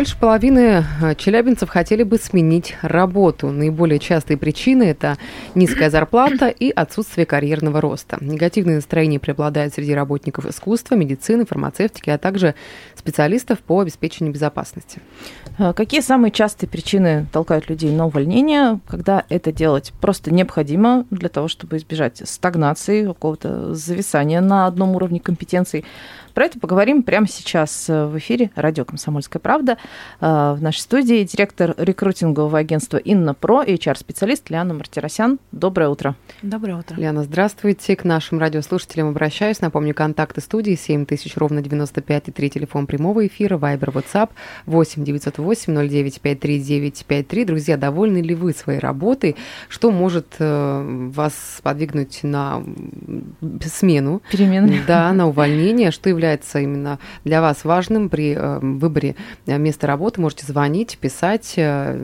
Больше половины э, челябинцев хотели бы сменить работу. Наиболее частые причины – это низкая зарплата и отсутствие карьерного роста. Негативное настроение преобладает среди работников искусства, медицины, фармацевтики, а также специалистов по обеспечению безопасности. А Какие самые частые причины толкают людей на увольнение, когда это делать просто необходимо для того, чтобы избежать стагнации, какого-то зависания на одном уровне компетенций? Про это поговорим прямо сейчас в эфире радио «Комсомольская правда». А, В нашей студии директор рекрутингового агентства «Инна Про» и HR-специалист Лиана Мартиросян. Доброе утро. Доброе утро. Лена, здравствуйте. К нашим радиослушателям обращаюсь. Напомню, контакты студии 7000 ровно 95 и 3 телефон прямого эфира, Вайбер, WhatsApp 8 908 09 53 53. Друзья, довольны ли вы своей работой? Что может э, вас сподвигнуть на смену? Перемены. Да, на увольнение. Что является именно для вас важным при э, выборе э, места работы? Можете звонить, писать. э,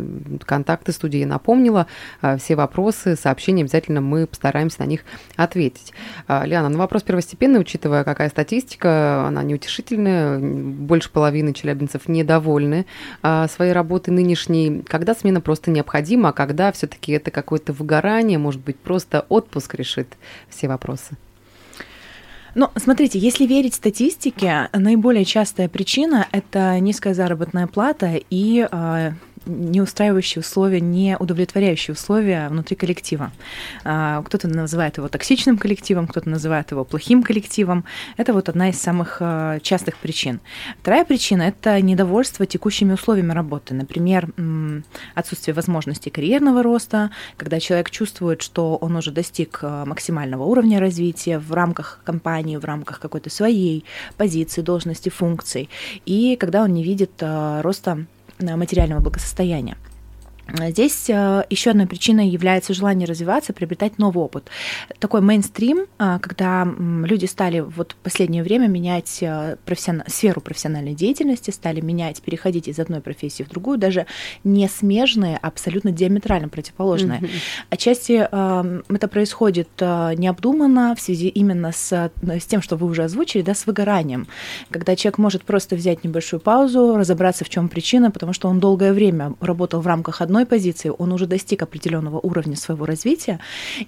Контакты студии я напомнила. Э, Все вопросы, сообщения обязательно мы постараемся на них ответить. А, Лиана, ну вопрос первостепенный, учитывая, какая статистика, она неутешительная. Больше половины челябинцев недовольны а, своей работой нынешней. Когда смена просто необходима, а когда все-таки это какое-то выгорание, может быть, просто отпуск решит все вопросы? Ну, смотрите, если верить статистике, наиболее частая причина – это низкая заработная плата и а, неустраивающие условия, не удовлетворяющие условия внутри коллектива. А, Кто-то называет его токсичным коллективом, кто-то называет его плохим коллективом. Это вот одна из самых а, частых причин. Вторая причина – это недовольство текущими условиями работы. Например, отсутствие возможности карьерного роста, когда человек чувствует, что он уже достиг а, максимального уровня развития в рамках компании, в рамках какой-то своей позиции, должности, функций, и когда он не видит роста материального благосостояния. А Здесь еще одной причиной является желание развиваться, приобретать новый опыт. Такой мейнстрим, а, когда люди стали вот в последнее время менять профессион- сферу профессиональной деятельности, стали менять, переходить из одной профессии в другую, даже не смежные, а абсолютно диаметрально противоположные. Мгм. Отчасти это происходит необдуманно в связи именно с, с тем, что вы уже озвучили, да, с выгоранием, когда человек может просто взять небольшую паузу, разобраться, в чем причина, потому что он долгое время работал в рамках одной позиции, он уже достиг определенного уровня своего развития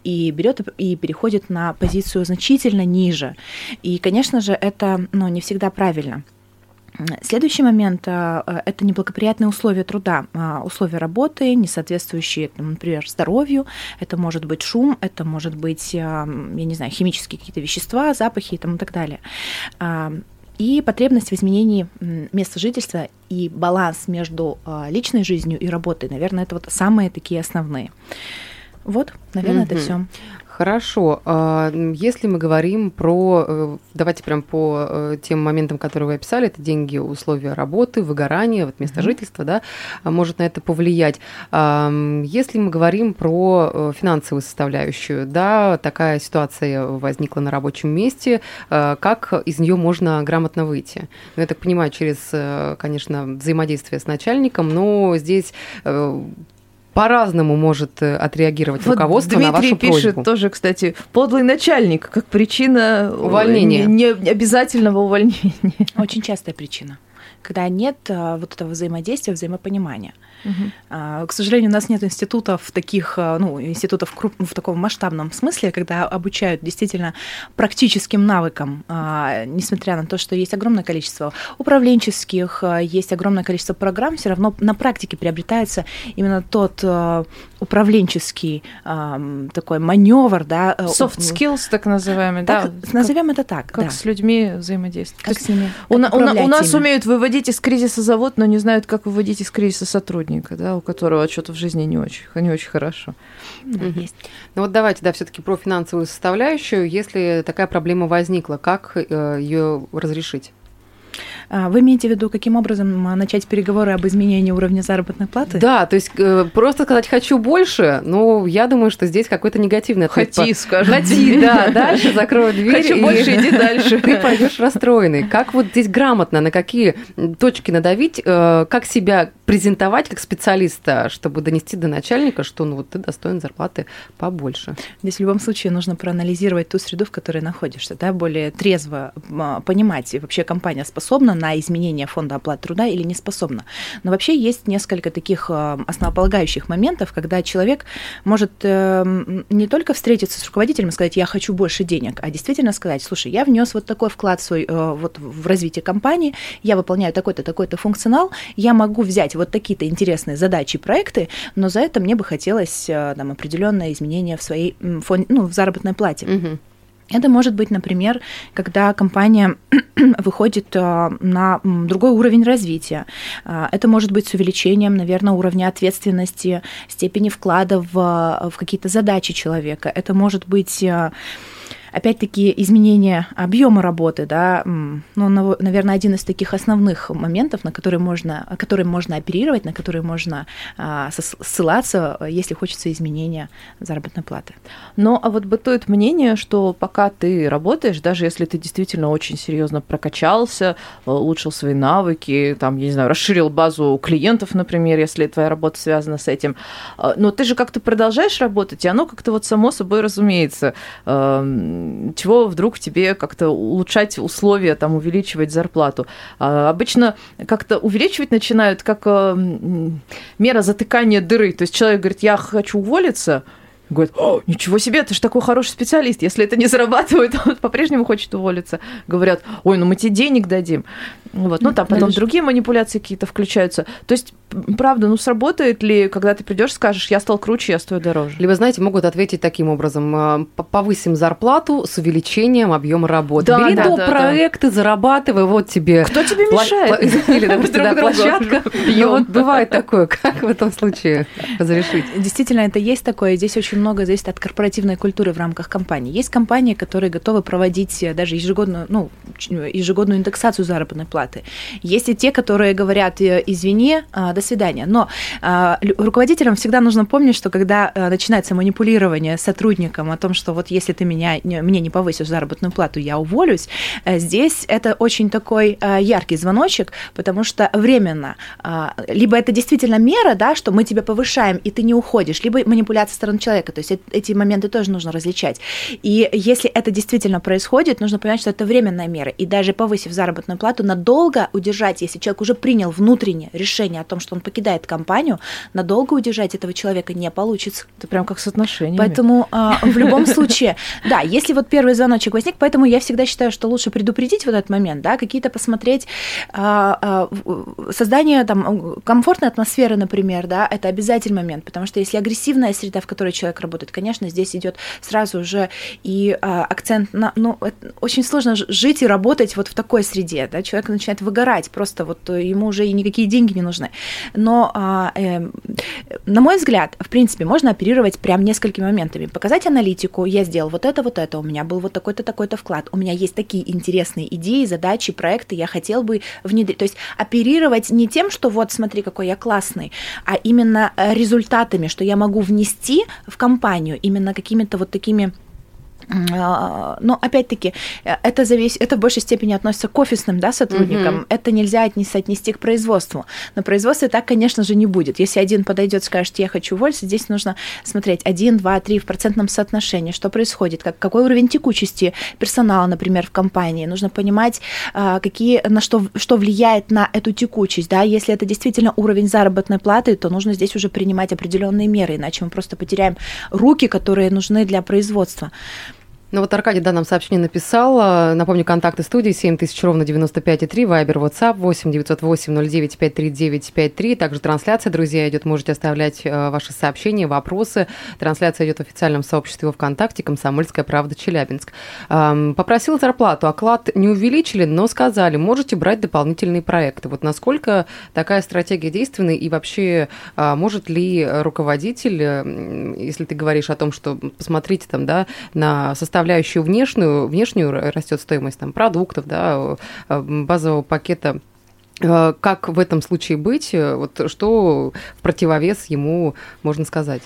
и берет и переходит на позицию значительно ниже. И, конечно же, это ну, не всегда правильно. Следующий момент а, – это неблагоприятные условия труда, а, условия работы, не соответствующие, например, здоровью. Это может быть шум, это может быть, я не знаю, химические какие-то вещества, запахи и, там, и так далее. И потребность в изменении места жительства и баланс между а, личной жизнью и работой, наверное, это вот самые такие основные. Вот, наверное, это Мгм. все. Хорошо. А, Если мы говорим про, э, давайте прям по э, тем моментам, которые вы описали, это деньги, условия работы, выгорание, вот место жительства, да, а, может на это повлиять. А, Если мы говорим про э, финансовую составляющую, да, такая ситуация возникла на рабочем месте, как из нее можно грамотно выйти? Ну, я так понимаю, через, конечно, взаимодействие с начальником, но здесь по-разному может э, отреагировать Вот руководство на Дмитрий вашу пишет просьбу. тоже, кстати, подлый начальник как причина э, Увольнения. Не, не обязательного увольнения. Очень частая причина, когда нет а, вот этого взаимодействия, взаимопонимания. А, К сожалению, у нас нет институтов таких, а, ну, институтов круп- в таком масштабном смысле, когда обучают действительно практическим навыкам, а, несмотря на то, что есть огромное количество управленческих, а, есть огромное количество программ, все равно на практике приобретается именно тот управленческий м, такой маневр, да. э, Soft у- skills, так называемые, да. Так, назовем это так, Как да. с людьми взаимодействовать. Как с ними? у, на- как у на- у управлять нас ими. умеют выводить из кризиса завод, но не знают, как выводить из кризиса сотрудника, да, у которого что-то в жизни не очень, не очень хорошо. Да, Мгм. есть. Ну вот давайте, да, все-таки про финансовую составляющую. Если такая проблема возникла, как ее разрешить? А, Вы имеете в виду, каким образом а, начать переговоры об изменении уровня заработной платы? Да, то есть э, просто сказать «хочу больше», ну, я думаю, что здесь какой-то негативный ответ. Хоти, по- скажем. Хоти, да, дальше закрою дверь. Хочу и больше, иди дальше. Ты пойдешь расстроенный. Как вот здесь грамотно, на какие точки надавить, э, как себя презентовать как специалиста, чтобы донести до начальника, что ну вот ты достоин зарплаты побольше. Здесь в любом случае нужно проанализировать ту среду, в которой находишься, да, более трезво а, понимать, и вообще компания способна на изменение фонда оплаты труда или не способна. Но вообще есть несколько таких а, основополагающих моментов, когда человек может эм, не только встретиться с руководителем и сказать, я хочу больше денег, а действительно сказать, слушай, я внес вот такой вклад свой э, вот в развитие компании, я выполняю такой-то, такой-то функционал, я могу взять вот такие-то интересные задачи и проекты, но за это мне бы хотелось э, там определенное изменение в своей фон- ну, в заработной плате. Мгм. Это может быть, например, когда компания выходит а, на другой уровень развития. А, Это может быть с увеличением, наверное, уровня ответственности, степени вклада в, а, в какие-то задачи человека. Это может быть опять-таки изменение объема работы, да, ну, нав- наверное, один из таких основных моментов, на которые можно, которым можно оперировать, на которые можно а, ссылаться, если хочется изменения заработной платы. Но а вот бытует мнение, что пока ты работаешь, даже если ты действительно очень серьезно прокачался, э, улучшил свои навыки, там, я не знаю, расширил базу клиентов, например, если твоя работа связана с этим, э, но ты же как-то продолжаешь работать, и оно как-то вот само собой разумеется. Чего вдруг тебе как-то улучшать условия, там, увеличивать зарплату? А Обычно как-то увеличивать начинают как э, мера затыкания дыры. То есть человек говорит, я хочу уволиться, Говорит, «О, ничего себе, ты же такой хороший специалист. Если это не зарабатывает, он по-прежнему хочет уволиться. Говорят, ой, ну мы тебе денег дадим. Вот. Ну, там потом Конечно. другие манипуляции какие-то включаются. То есть, правда, ну сработает ли, когда ты придешь, скажешь, я стал круче, я стою дороже? Либо, знаете, могут ответить таким образом, э, п- повысим зарплату с увеличением объема работы. Да, Бери да, до да, да. проекты, зарабатывай, вот тебе Кто тебе Пла- мешает? пла- Или, допустим, да, площадка. Ну, вот бывает такое. Как в этом случае разрешить? Действительно, это есть такое. Здесь очень много зависит от корпоративной культуры в рамках компании. Есть компании, которые готовы проводить э, даже ежегодную, ну, ч- ежегодную индексацию заработной платы. Есть и те, которые говорят, э, извини, а, до свидания. Но лю- руководителям всегда нужно помнить, что когда э, начинается манипулирование сотрудником о том, что вот если ты меня, не- мне не повысишь заработную плату, я уволюсь, э, здесь это очень такой э, яркий звоночек, потому что временно а, либо это действительно мера, да, что мы тебя повышаем, и ты не уходишь, либо манипуляция стороны человека. То есть э- эти моменты тоже нужно различать. И если это действительно происходит, нужно понимать, что это временная мера. И даже повысив заработную плату, надолго удержать, если человек уже принял внутреннее решение о том, что он покидает компанию, надолго удержать этого человека не получится. Это прям как с отношениями. Поэтому а, в любом случае, да, если вот первый звоночек возник, поэтому я всегда считаю, что лучше предупредить вот этот момент, да, какие-то посмотреть а, а, создание там комфортной атмосферы, например, да, это обязательный момент, потому что если агрессивная среда, в которой человек работает, конечно, здесь идет сразу же и а, акцент на, ну, это очень сложно жить и работать вот в такой среде, да, человек начинает выгорать, просто вот э, ему уже и никакие деньги не нужны. Но а, эм, на мой взгляд, в принципе, можно оперировать прям несколькими моментами. Показать аналитику, я сделал вот это, вот это, у меня был вот такой-то, такой-то вклад, у меня есть такие интересные идеи, задачи, проекты, я хотел бы внедрить. То есть оперировать не тем, что вот смотри, какой я классный, а именно э, результатами, что я могу внести в компанию, именно какими-то вот такими но опять-таки э, это зависит, это в большей степени относится к офисным да, сотрудникам. Мгм. Это нельзя отнести, отнести к производству. На производстве так, конечно же, не будет. Если один подойдет, скажет, я хочу уволиться, здесь нужно смотреть 1, 2, 3 в процентном соотношении, что происходит, как, какой уровень текучести персонала, например, в компании. Нужно понимать, а, какие, на что, что влияет на эту текучесть. Да? Если это действительно уровень заработной платы, то нужно здесь уже принимать определенные меры, иначе мы просто потеряем руки, которые нужны для производства. Ну вот Аркадий да, нам сообщение написал. Напомню, контакты студии 7000 ровно 95,3, Вайбер, WhatsApp 8 908 09 539 53. Также трансляция, друзья, идет. Можете оставлять э, ваши сообщения, вопросы. Трансляция идет в официальном сообществе ВКонтакте «Комсомольская правда Челябинск». Попросил зарплату, оклад не увеличили, но сказали, можете брать дополнительные проекты. Вот насколько такая стратегия действенна и вообще а, может ли руководитель, если ты говоришь о том, что посмотрите там, да, на состояние составляющую внешнюю, внешнюю растет стоимость там, продуктов, да, базового пакета как в этом случае быть? Вот что в противовес ему можно сказать?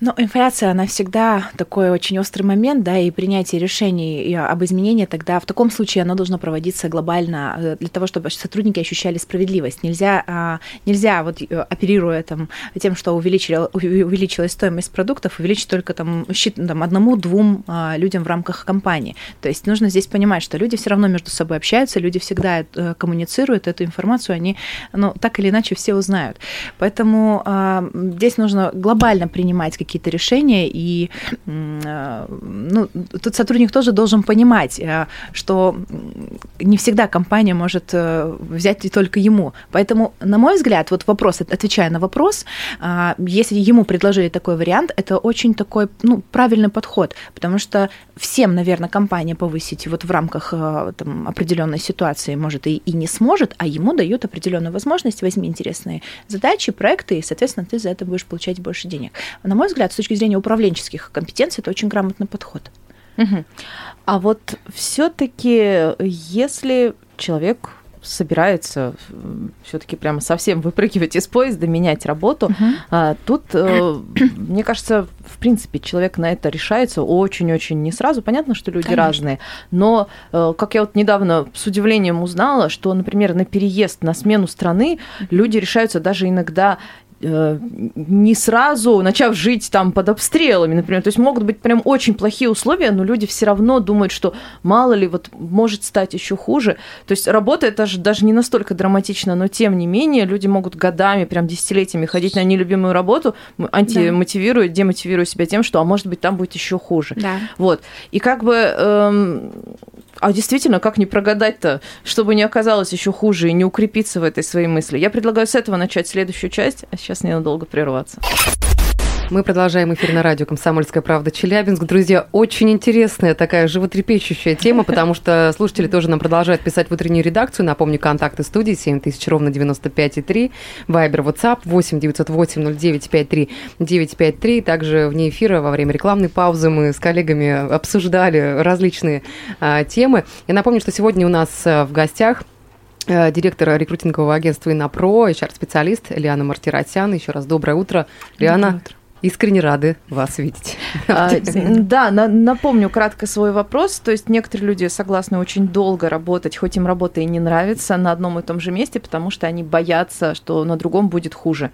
Ну, инфляция, она всегда такой очень острый момент, да, и принятие решений об изменении тогда в таком случае оно должно проводиться глобально э, для того, чтобы сотрудники ощущали справедливость. Нельзя, а, нельзя вот э, оперируя там, тем, что увеличила, увеличилась стоимость продуктов, увеличить только там, там одному-двум а, людям в рамках компании. То есть нужно здесь понимать, что люди все равно между собой общаются, люди всегда э, коммуницируют эту информацию, они, ну, так или иначе все узнают. Поэтому а, здесь нужно глобально принимать какие какие-то решения, и э, ну, тут сотрудник тоже должен понимать, э, что не всегда компания может э, взять и только ему. Поэтому, на мой взгляд, вот вопрос, отвечая на вопрос, если ему предложили такой вариант, это очень такой ну, правильный подход, потому что всем, наверное, компания повысить вот в рамках там, определенной ситуации может и, и не сможет, а ему дают определенную возможность, возьми интересные задачи, проекты, и, соответственно, ты за это будешь получать больше денег. На мой взгляд, взгляд, с точки зрения управленческих компетенций, это очень грамотный подход. Угу. А вот все-таки, если человек собирается все-таки прямо совсем выпрыгивать из поезда, менять работу. Uh-huh. А, тут, э, мне кажется, в принципе, человек на это решается очень-очень не сразу. Понятно, что люди Конечно. разные, но э, как я вот недавно с удивлением узнала, что, например, на переезд, на смену страны люди решаются даже иногда не сразу начав жить там под обстрелами, например. То есть могут быть прям очень плохие условия, но люди все равно думают, что мало ли вот может стать еще хуже. То есть работа это же даже не настолько драматично, но тем не менее люди могут годами, прям десятилетиями ходить на нелюбимую работу, антимотивируя, да. демотивируя себя тем, что а может быть там будет еще хуже. Да. Вот. И как бы эм, а действительно, как не прогадать-то, чтобы не оказалось еще хуже и не укрепиться в этой своей мысли? Я предлагаю с этого начать следующую часть, а сейчас ненадолго прерваться. Мы продолжаем эфир на радио «Комсомольская правда» Челябинск. Друзья, очень интересная такая животрепещущая тема, потому что слушатели тоже нам продолжают писать в утреннюю редакцию. Напомню, контакты студии 7000 ровно 95,3, Вайбер, WhatsApp 8 908 09 53 953. Также вне эфира во время рекламной паузы мы с коллегами обсуждали различные а, темы. Я напомню, что сегодня у нас а, в гостях а, директор рекрутингового агентства «Инапро», HR-специалист Лиана Мартиросян. Еще раз доброе утро. Лиана, доброе утро. Искренне рады вас видеть. А, да, на, напомню кратко свой вопрос. То есть некоторые люди согласны очень долго работать, хоть им работа и не нравится, на одном и том же месте, потому что они боятся, что на другом будет хуже.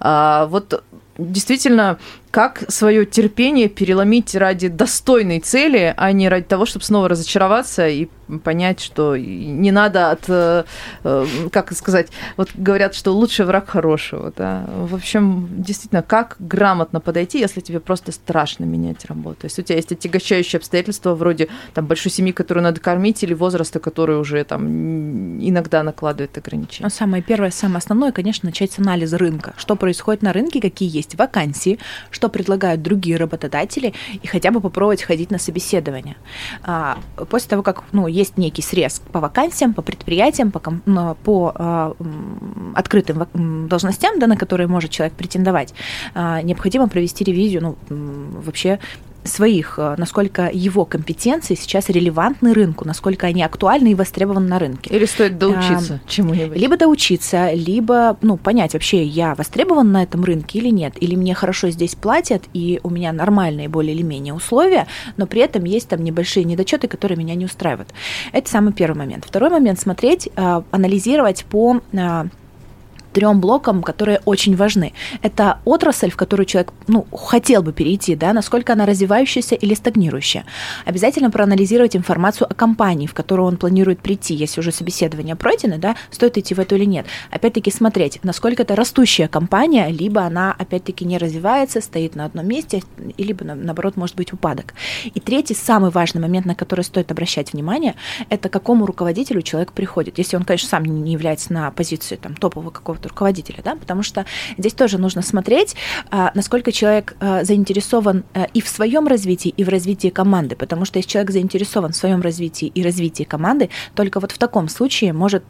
А, вот действительно, как свое терпение переломить ради достойной цели, а не ради того, чтобы снова разочароваться и понять, что не надо от, э, э, как сказать, вот говорят, что лучший враг хорошего, да. В общем, действительно, как грамотно подойти, если тебе просто страшно менять работу. Если у тебя есть отягощающие обстоятельства вроде там большой семьи, которую надо кормить, или возраста, который уже там иногда накладывает ограничения. Но самое первое, самое основное, конечно, начать с анализа рынка. Что происходит на рынке, какие есть вакансии, что предлагают другие работодатели, и хотя бы попробовать ходить на собеседование. А, после того, как ну, есть некий срез по вакансиям, по предприятиям, по, по а, открытым должностям, да, на которые может человек претендовать, а, необходимо провести ревизию ну, вообще своих, э, насколько его компетенции сейчас релевантны рынку, насколько они актуальны и востребованы на рынке. Или стоит доучиться а, чему-нибудь? Либо доучиться, либо ну, понять вообще, я востребован на этом рынке или нет, или мне хорошо здесь платят, и у меня нормальные более или менее условия, но при этом есть там небольшие недочеты, которые меня не устраивают. Это самый первый момент. Второй момент смотреть, э, анализировать по э, трем блокам, которые очень важны. Это отрасль, в которую человек ну, хотел бы перейти, да, насколько она развивающаяся или стагнирующая. Обязательно проанализировать информацию о компании, в которую он планирует прийти, если уже собеседование пройдено, да, стоит идти в эту или нет. Опять-таки смотреть, насколько это растущая компания, либо она, опять-таки, не развивается, стоит на одном месте, либо, наоборот, может быть упадок. И третий, самый важный момент, на который стоит обращать внимание, это к какому руководителю человек приходит. Если он, конечно, сам не является на позиции там, топового какого-то руководителя, да, потому что здесь тоже нужно смотреть, а, насколько человек а, заинтересован а, и в своем развитии, и в развитии команды, потому что если человек заинтересован в своем развитии и развитии команды, только вот в таком случае может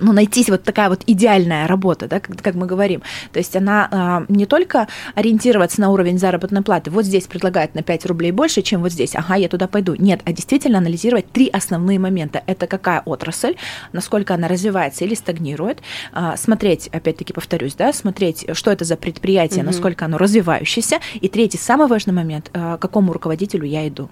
ну, найтись вот такая вот идеальная работа, да, как, как мы говорим. То есть она а, не только ориентироваться на уровень заработной платы, вот здесь предлагают на 5 рублей больше, чем вот здесь, ага, я туда пойду. Нет, а действительно анализировать три основные момента. Это какая отрасль, насколько она развивается или стагнирует, а, смотреть, опять-таки повторюсь, да, смотреть, что это за предприятие, угу. насколько оно развивающееся, и третий, самый важный момент, а, к какому руководителю я иду.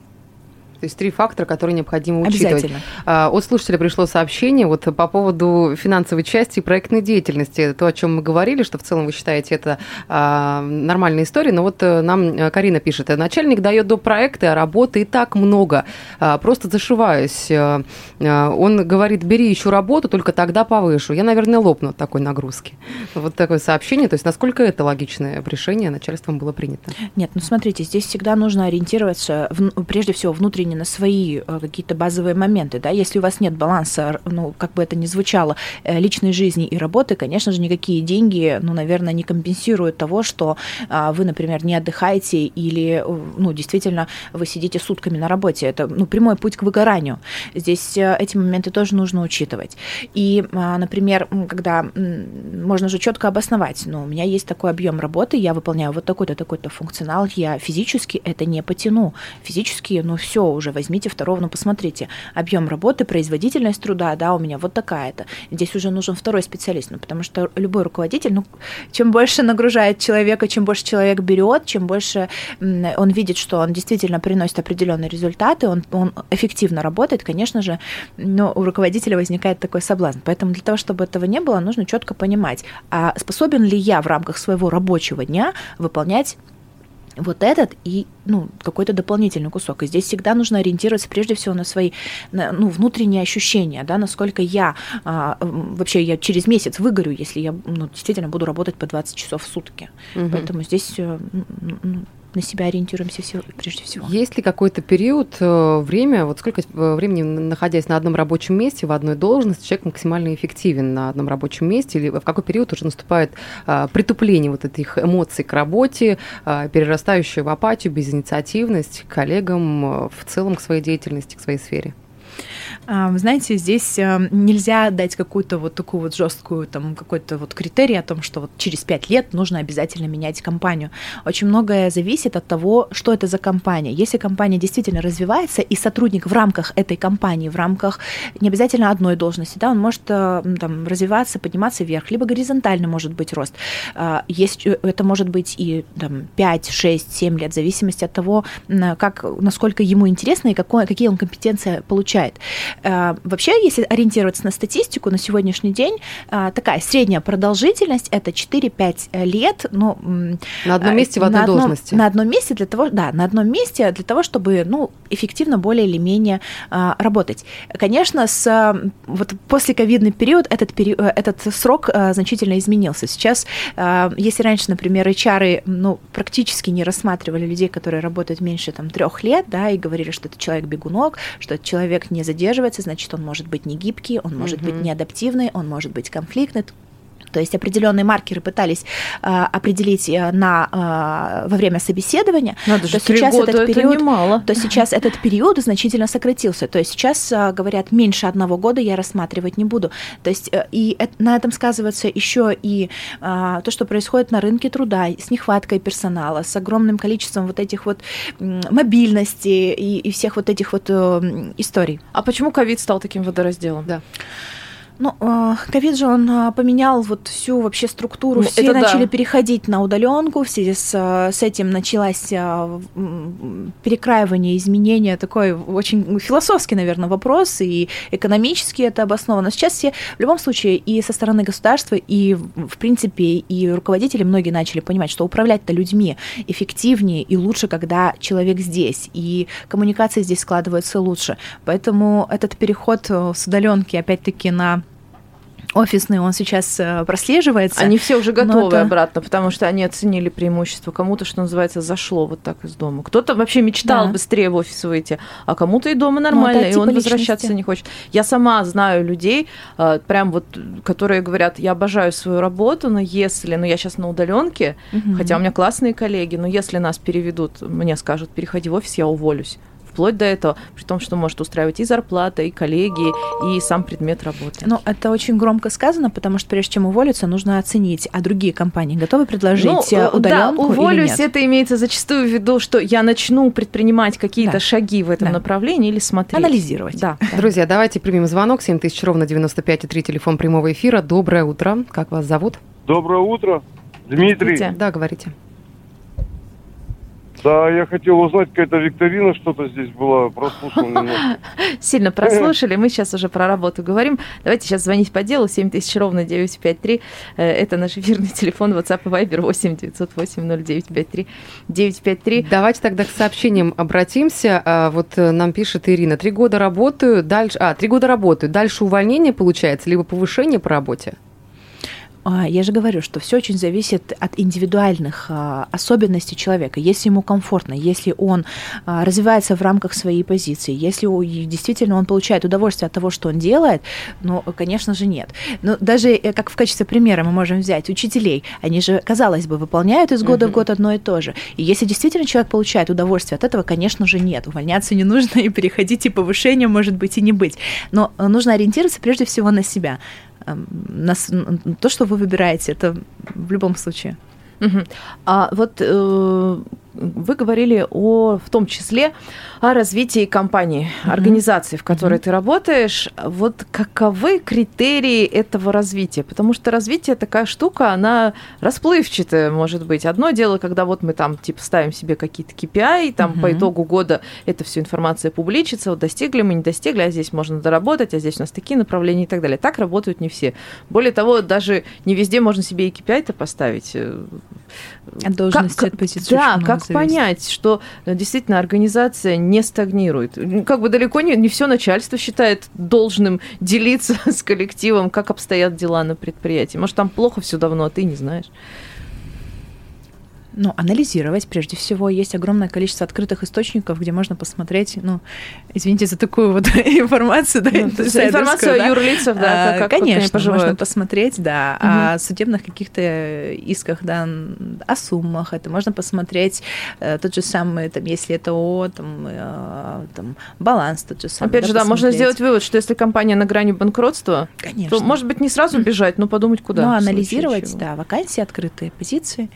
То есть три фактора, которые необходимо учитывать. А, от слушателя пришло сообщение вот по поводу финансовой части и проектной деятельности. То, о чем мы говорили, что в целом вы считаете это а, нормальная история. Но вот э, нам э, Карина пишет, начальник дает до проекта, а работы и так много. А, просто зашиваюсь. Он говорит, бери еще работу, только тогда повышу. Я, наверное, лопну от такой нагрузки. Вот такое сообщение. То есть насколько это логичное решение начальством было принято? Нет, ну смотрите, здесь всегда нужно ориентироваться в, прежде всего внутренне не на свои э, какие-то базовые моменты, да, если у вас нет баланса, ну, как бы это ни звучало, э, личной жизни и работы, конечно же, никакие деньги, ну, наверное, не компенсируют того, что а, вы, например, не отдыхаете или, э, ну, действительно, вы сидите сутками на работе. Это, ну, прямой путь к выгоранию. Здесь эти моменты тоже нужно учитывать. И, а, например, когда можно же четко обосновать, ну, у меня есть такой объем работы, я выполняю вот такой-то, такой-то функционал, я физически это не потяну. Физически, ну, все, уже возьмите второго, ну посмотрите, объем работы, производительность труда, да, у меня вот такая-то. Здесь уже нужен второй специалист, ну потому что любой руководитель, ну чем больше нагружает человека, чем больше человек берет, чем больше он видит, что он действительно приносит определенные результаты, он, он эффективно работает, конечно же, но у руководителя возникает такой соблазн. Поэтому для того, чтобы этого не было, нужно четко понимать, а способен ли я в рамках своего рабочего дня выполнять вот этот и ну, какой-то дополнительный кусок. И здесь всегда нужно ориентироваться прежде всего на свои на, ну, внутренние ощущения, да, насколько я а, вообще я через месяц выгорю, если я ну, действительно буду работать по 20 часов в сутки. Угу. Поэтому здесь ну, на себя ориентируемся все, прежде всего. Есть ли какой-то период, э, время, вот сколько э, времени, находясь на одном рабочем месте, в одной должности, человек максимально эффективен на одном рабочем месте, или в какой период уже наступает а, притупление вот этих эмоций к работе, а, перерастающее в апатию, безинициативность к коллегам, в целом к своей деятельности, к своей сфере? Вы знаете, здесь нельзя дать какую-то вот такую вот жесткую там какой-то вот критерий о том, что вот через пять лет нужно обязательно менять компанию. Очень многое зависит от того, что это за компания. Если компания действительно развивается, и сотрудник в рамках этой компании, в рамках не обязательно одной должности, да, он может э, там развиваться, подниматься вверх, либо горизонтально может быть рост. А, есть, э, это может быть и там, 5, 6, 7 лет, в зависимости от того, как, насколько ему интересно и какое, какие он компетенции получает. Э, вообще, если ориентироваться на статистику, на сегодняшний день э, такая средняя продолжительность это 4-5 лет. Ну, на одном месте в одной на одном, должности. На одном месте для того, да, на одном месте для того, чтобы ну, эффективно более или менее э, работать. Конечно, с, вот после ковидный период этот, период, этот срок значительно изменился. Сейчас, если раньше, например, HR ну, практически не рассматривали людей, которые работают меньше там, трех лет, да, и говорили, что это человек бегунок, что это человек не задерживается значит, он может быть не гибкий, он может угу. быть неадаптивный, он может быть конфликтный, то есть определенные маркеры пытались э, определить э, на, э, во время собеседования, Надо же, то сейчас года этот период, это немало. то сейчас этот период значительно сократился. То есть сейчас э, говорят меньше одного года я рассматривать не буду. То есть э, и это, на этом сказывается еще и э, то, что происходит на рынке труда с нехваткой персонала, с огромным количеством вот этих вот мобильности и, и всех вот этих вот э, историй. А почему ковид стал таким водоразделом? Да. Ну, а, ковид же он а, поменял вот всю вообще структуру, все Это начали да. переходить на удаленку, все с, а, с этим началось перекраивание, изменение, такой очень философский, наверное, вопрос, и экономически это обосновано. Сейчас все, в любом случае, и со стороны государства, и, в принципе, и руководители многие начали понимать, что управлять-то людьми эффективнее и лучше, когда человек здесь, и коммуникация здесь складывается лучше. Поэтому этот переход э, с удаленки, опять-таки, на офисный, он сейчас э, прослеживается. Они все уже готовы это... обратно, потому что они оценили преимущество. Кому-то, что называется, зашло вот так из дома. Кто-то вообще мечтал да. быстрее в офис выйти, а кому-то и дома ну, нормально, и он возвращаться не хочет. Я сама знаю людей, э, прям вот, которые говорят, я обожаю свою работу, но если, ну я сейчас на удаленке, угу. хотя у меня классные коллеги, но если нас переведут, мне скажут, переходи в офис, я уволюсь вплоть до этого, при том, что может устраивать и зарплата, и коллеги, и сам предмет работы. Ну, это очень громко сказано, потому что прежде чем уволиться, нужно оценить, а другие компании готовы предложить ну, удаленку да, уволюсь, или нет? это имеется зачастую в виду, что я начну предпринимать какие-то да. шаги в этом да. направлении или смотреть. Анализировать. Да. да. Друзья, давайте примем звонок. 7000 ровно 95,3 телефон прямого эфира. Доброе утро. Как вас зовут? Доброе утро. Дмитрий. Да, говорите. Да, я хотел узнать, какая-то викторина что-то здесь была, прослушал немножко. Сильно прослушали, мы сейчас уже про работу говорим. Давайте сейчас звонить по делу, 7000 ровно 953. Э, это наш эфирный телефон, WhatsApp и Viber 8 908 0953 953. Давайте тогда к сообщениям обратимся. А, вот э, нам пишет Ирина, три года работаю, дальше... А, три года работаю, дальше увольнение получается, либо повышение по работе? А, я же говорю, что все очень зависит от индивидуальных а, особенностей человека. Если ему комфортно, если он а, развивается в рамках своей позиции, если действительно он получает удовольствие от того, что он делает, ну, конечно же, нет. Но даже э, как в качестве примера мы можем взять учителей. Они же, казалось бы, выполняют из года uh-huh. в год одно и то же. И если действительно человек получает удовольствие от этого, конечно же, нет. Увольняться не нужно и переходить, и повышение может быть и не быть. Но э, нужно ориентироваться прежде всего на себя на, то, что вы выбираете, это в любом случае. Угу. А вот э, вы говорили о, в том числе о развитии компании, mm-hmm. организации, в которой mm-hmm. ты работаешь. Вот каковы критерии этого развития? Потому что развитие такая штука, она расплывчатая, может быть. Одно дело, когда вот мы там типа ставим себе какие-то KPI, там mm-hmm. по итогу года эта вся информация публичится, вот достигли мы, не достигли, а здесь можно доработать, а здесь у нас такие направления и так далее. Так работают не все. Более того, даже не везде можно себе и KPI-то поставить. От должности, как, от позиции. Да, как зависит. понять, что э, действительно организация не стагнирует? Как бы далеко не, не все начальство считает должным делиться с коллективом, как обстоят дела на предприятии. Может, там плохо все давно, а ты не знаешь ну, анализировать прежде всего. Есть огромное количество открытых источников, где можно посмотреть, ну, извините за такую вот информацию, да, ну, информацию да? о юрлицах, да, как, как Конечно, можно посмотреть, да, угу. о судебных каких-то исках, да, о суммах, это можно посмотреть э, тот же самый, там, если это о, там, э, там баланс тот же самый. Опять да, же, да, можно сделать вывод, что если компания на грани банкротства, Конечно. то, может быть, не сразу бежать, но подумать, куда. Ну, анализировать, да, вакансии, открытые позиции.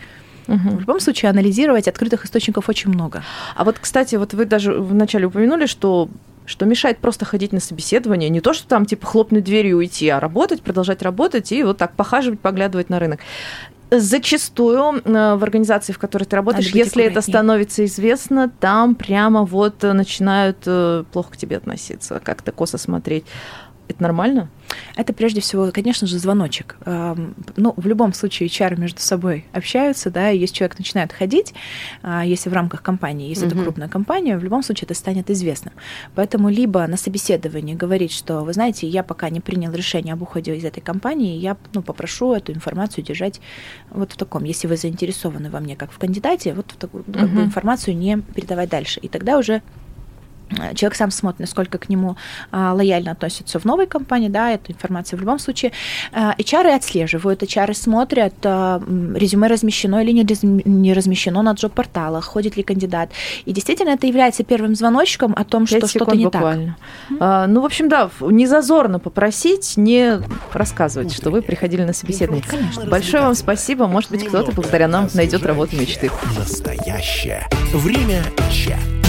Угу. В любом случае анализировать открытых источников очень много. А вот, кстати, вот вы даже вначале упомянули, что что мешает просто ходить на собеседование, не то, что там типа хлопнуть дверью и уйти, а работать, продолжать работать и вот так похаживать, поглядывать на рынок. Зачастую э, в организации, в которой ты работаешь, если это становится известно, там прямо вот начинают э, плохо к тебе относиться, как-то косо смотреть. Это нормально? Это прежде всего, конечно же, звоночек. Ну, в любом случае, HR между собой общаются, да, и если человек начинает ходить, а, если в рамках компании, если mm-hmm. это крупная компания, в любом случае это станет известным. Поэтому либо на собеседовании говорить, что, вы знаете, я пока не принял решение об уходе из этой компании, я ну, попрошу эту информацию держать вот в таком, если вы заинтересованы во мне как в кандидате, вот в такую mm-hmm. как бы информацию не передавать дальше. И тогда уже человек сам смотрит, насколько к нему а, лояльно относятся в новой компании, да, эту информацию в любом случае. А, HR отслеживают, HR смотрят, а, резюме размещено или не размещено на джоб-порталах, ходит ли кандидат. И действительно это является первым звоночком о том, что что-то не буквально. так. А, ну, в общем, да, не зазорно попросить, не рассказывать, что вы приходили на собеседование. Конечно. Большое вам спасибо. Может быть, кто-то благодаря нам найдет работу мечты. Настоящее время чат.